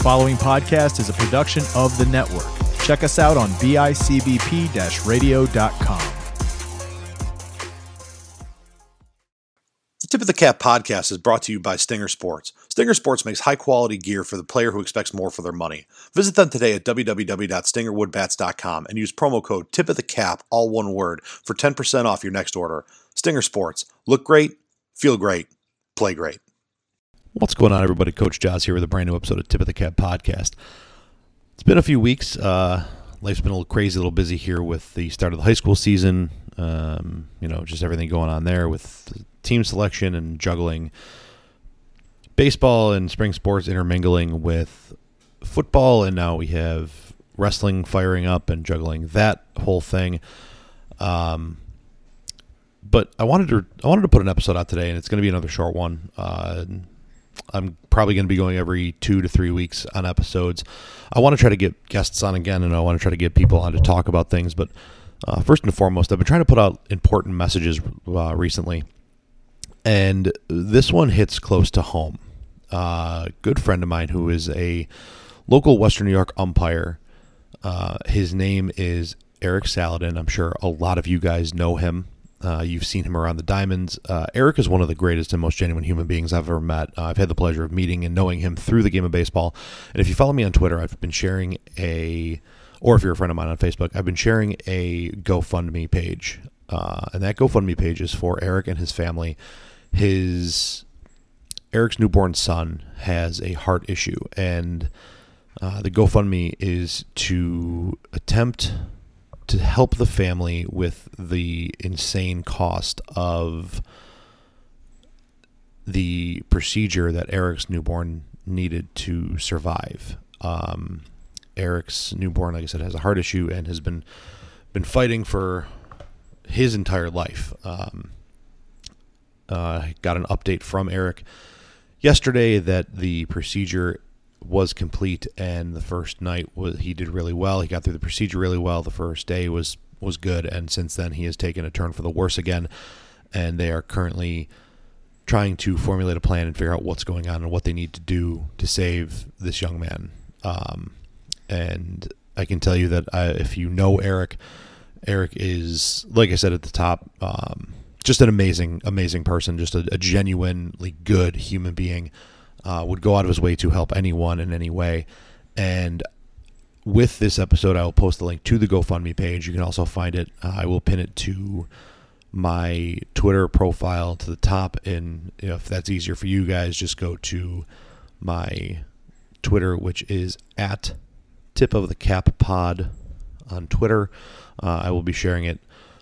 following podcast is a production of the network. Check us out on bicbp radio.com. The Tip of the Cap podcast is brought to you by Stinger Sports. Stinger Sports makes high quality gear for the player who expects more for their money. Visit them today at www.stingerwoodbats.com and use promo code Tip of the Cap, all one word, for 10% off your next order. Stinger Sports. Look great, feel great, play great. What's going on, everybody? Coach Jaws here with a brand new episode of Tip of the Cap podcast. It's been a few weeks. Uh, life's been a little crazy, a little busy here with the start of the high school season. Um, you know, just everything going on there with team selection and juggling baseball and spring sports intermingling with football, and now we have wrestling firing up and juggling that whole thing. Um, but I wanted to I wanted to put an episode out today, and it's going to be another short one. Uh, I'm probably going to be going every two to three weeks on episodes. I want to try to get guests on again, and I want to try to get people on to talk about things. But uh, first and foremost, I've been trying to put out important messages uh, recently, and this one hits close to home. Uh, good friend of mine who is a local Western New York umpire. Uh, his name is Eric Saladin. I'm sure a lot of you guys know him. Uh, you've seen him around the diamonds. Uh, Eric is one of the greatest and most genuine human beings I've ever met. Uh, I've had the pleasure of meeting and knowing him through the game of baseball. And if you follow me on Twitter, I've been sharing a, or if you're a friend of mine on Facebook, I've been sharing a GoFundMe page. Uh, and that GoFundMe page is for Eric and his family. His Eric's newborn son has a heart issue, and uh, the GoFundMe is to attempt to help the family with the insane cost of the procedure that Eric's newborn needed to survive. Um, Eric's newborn, like I said, has a heart issue and has been been fighting for his entire life. Um, uh, got an update from Eric yesterday that the procedure was complete and the first night was he did really well. He got through the procedure really well. The first day was was good and since then he has taken a turn for the worse again and they are currently trying to formulate a plan and figure out what's going on and what they need to do to save this young man. Um, and i can tell you that I, if you know eric eric is like i said at the top um, just an amazing amazing person just a, a genuinely good human being uh, would go out of his way to help anyone in any way. And with this episode, I will post the link to the GoFundMe page. You can also find it. Uh, I will pin it to my Twitter profile to the top. And if that's easier for you guys, just go to my Twitter, which is at Tip of the Cap Pod on Twitter. Uh, I will be sharing it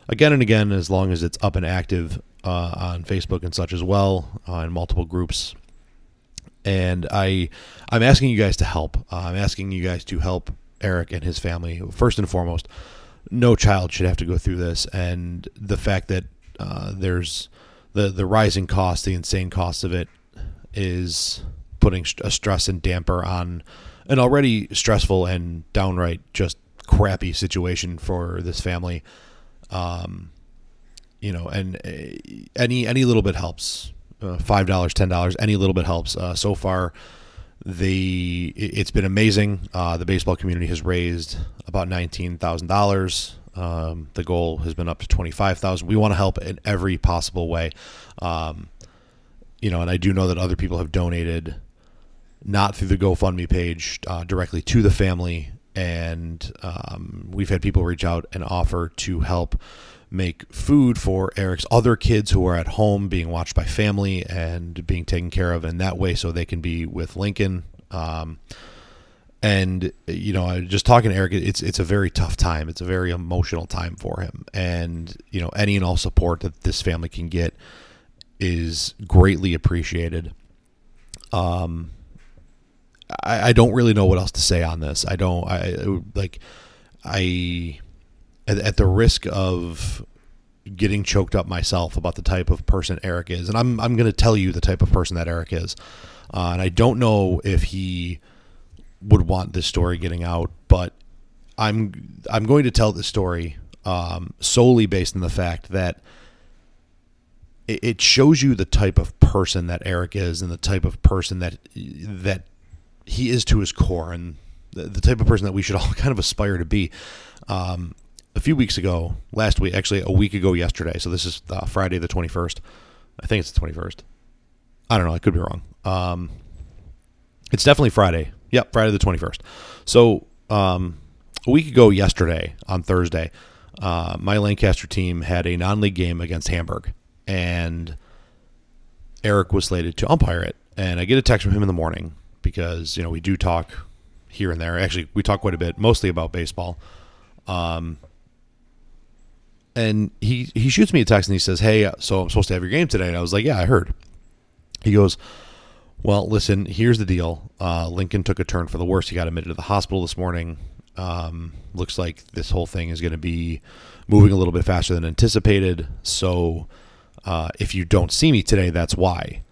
again and again as long as it's up and active uh, on Facebook and such as well, uh, in multiple groups and I I'm asking you guys to help. Uh, I'm asking you guys to help Eric and his family. First and foremost, no child should have to go through this, and the fact that uh, there's the the rising cost, the insane cost of it, is putting a stress and damper on an already stressful and downright just crappy situation for this family. Um, you know, and uh, any any little bit helps five dollars, ten dollars, any little bit helps. Uh, so far, the it's been amazing. Uh, the baseball community has raised about nineteen thousand um, dollars. The goal has been up to twenty five thousand. We want to help in every possible way. Um, you know, and I do know that other people have donated, not through the GoFundMe page, uh, directly to the family, and um, we've had people reach out and offer to help make food for Eric's other kids who are at home being watched by family and being taken care of in that way so they can be with Lincoln. Um, and you know, just talking to Eric, it's it's a very tough time. It's a very emotional time for him, and you know, any and all support that this family can get is greatly appreciated. Um, I, I don't really know what else to say on this. I don't. I like. I at, at the risk of getting choked up myself about the type of person Eric is, and I'm I'm going to tell you the type of person that Eric is, uh, and I don't know if he would want this story getting out, but I'm I'm going to tell this story um, solely based on the fact that it, it shows you the type of person that Eric is and the type of person that that he is to his core and the, type of person that we should all kind of aspire to be. Um, a few weeks ago, last week, actually a week ago yesterday. So this is uh, Friday the 21st. I think it's the 21st. I don't know. I could be wrong. Um, it's definitely Friday. Yep, Friday the 21st. So um, a week ago yesterday on Thursday, uh, my Lancaster team had a non-league game against Hamburg, and Eric was slated to umpire it. And I get a text from him in the morning because you know we do talk here and there. Actually, we talk quite a bit, mostly about baseball. Um, and he he shoots me a text and he says, "Hey, so I'm supposed to have your game today." And I was like, "Yeah, I heard." He goes, "Well, listen, here's the deal. Uh, Lincoln took a turn for the worse. He got admitted to the hospital this morning. Um, looks like this whole thing is going to be moving a little bit faster than anticipated. So, uh, if you don't see me today, that's why."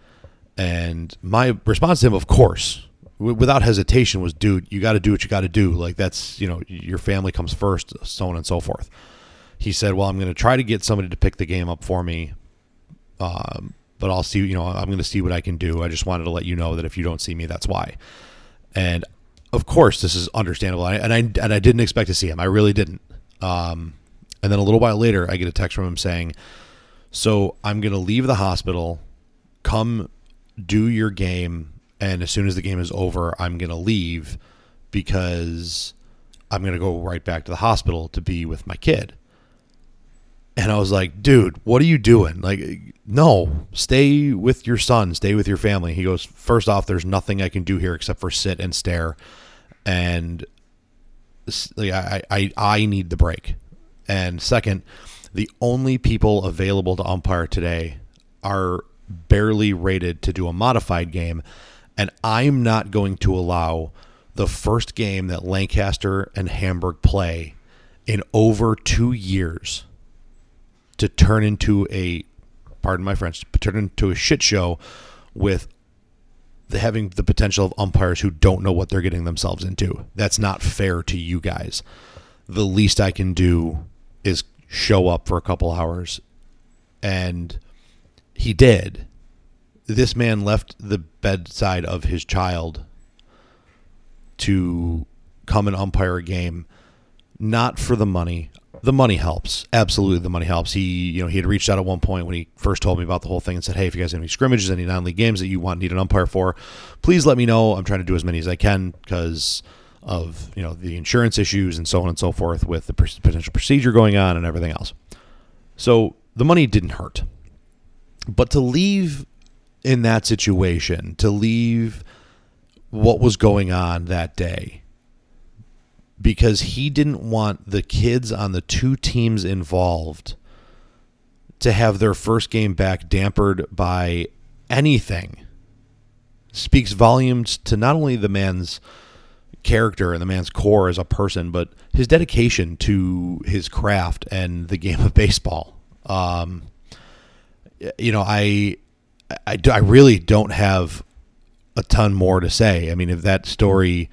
And my response to him, of course, without hesitation, was, "Dude, you got to do what you got to do. Like that's you know your family comes first, so on and so forth." He said, "Well, I'm going to try to get somebody to pick the game up for me, um, but I'll see. You know, I'm going to see what I can do. I just wanted to let you know that if you don't see me, that's why." And of course, this is understandable, and I and I didn't expect to see him. I really didn't. Um, and then a little while later, I get a text from him saying, "So I'm going to leave the hospital. Come do your game, and as soon as the game is over, I'm going to leave because." I'm going to go right back to the hospital to be with my kid. And I was like, dude, what are you doing? Like, no, stay with your son, stay with your family. He goes, first off, there's nothing I can do here except for sit and stare. And like, I, I, I need the break. And second, the only people available to umpire today are barely rated to do a modified game. And I'm not going to allow the first game that Lancaster and Hamburg play in over two years to turn into a pardon my French, turn into a shit show with the, having the potential of umpires who don't know what they're getting themselves into. That's not fair to you guys. The least I can do is show up for a couple hours. And he did. This man left the bedside of his child to come and umpire a game, not for the money. The money helps. Absolutely, the money helps. He, you know, he had reached out at one point when he first told me about the whole thing and said, "Hey, if you guys have any scrimmages, any non-league games that you want need an umpire for, please let me know. I'm trying to do as many as I can because of you know the insurance issues and so on and so forth with the potential procedure going on and everything else." So the money didn't hurt, but to leave in that situation, to leave what was going on that day because he didn't want the kids on the two teams involved to have their first game back dampered by anything speaks volumes to not only the man's character and the man's core as a person, but his dedication to his craft and the game of baseball. Um, you know, I, I, I really don't have a ton more to say. I mean, if that story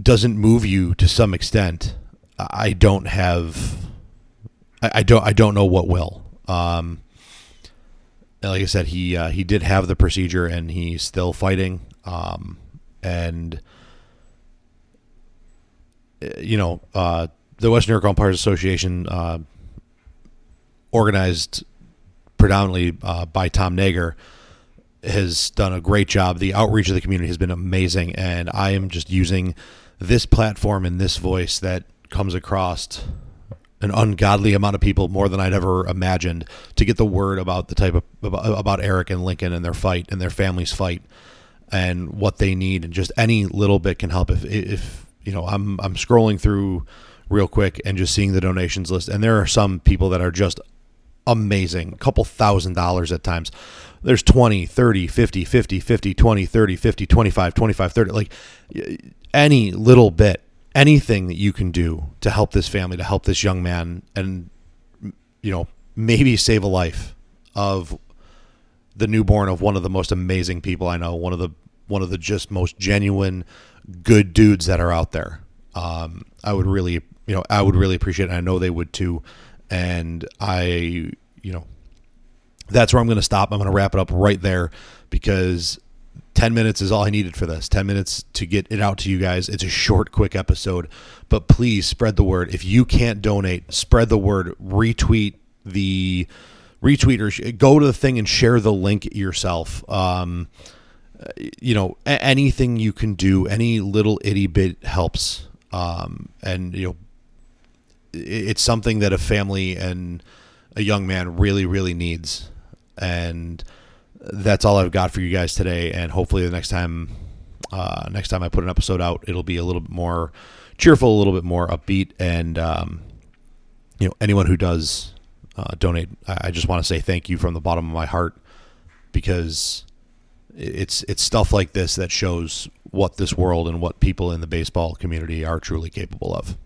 doesn't move you to some extent, I don't have, I, don't, I don't know what will. Um, like I said, he uh, he did have the procedure, and he's still fighting. Um, and uh, you know, uh, the Western York Umpires Association, uh, organized predominantly uh, by Tom Nager, has done a great job. The outreach of the community has been amazing, and I am just using this platform and this voice that comes across an ungodly amount of people more than I'd ever imagined to get the word about the type of about, Eric and Lincoln and their fight and their family's fight and what they need. And just any little bit can help. If if you know I'm I'm scrolling through real quick and just seeing the donations list and there are some people that are just amazing. A couple thousand dollars at times. There's 20 30 50 50 50 20 30 50 25 25 30 like any little bit anything that you can do to help this family to help this young man and you know maybe save a life of the newborn of one of the most amazing people I know one of the one of the just most genuine good dudes that are out there. Um, I would really you know I would really appreciate it. I know they would too and I you know that's where I'm going to stop. I'm going to wrap it up right there because 10 minutes is all I needed for this. 10 minutes to get it out to you guys. It's a short, quick episode, but please spread the word. If you can't donate, spread the word. Retweet the retweet or go to the thing and share the link yourself. Um, you know, anything you can do, any little itty bit helps. Um, and you know, it's something that a family and a young man really, really needs. And that's all I've got for you guys today. And hopefully, the next time, uh, next time I put an episode out, it'll be a little bit more cheerful, a little bit more upbeat. And um, you know, anyone who does uh, donate, I, just want to say thank you from the bottom of my heart because it's it's stuff like this that shows what this world and what people in the baseball community are truly capable of.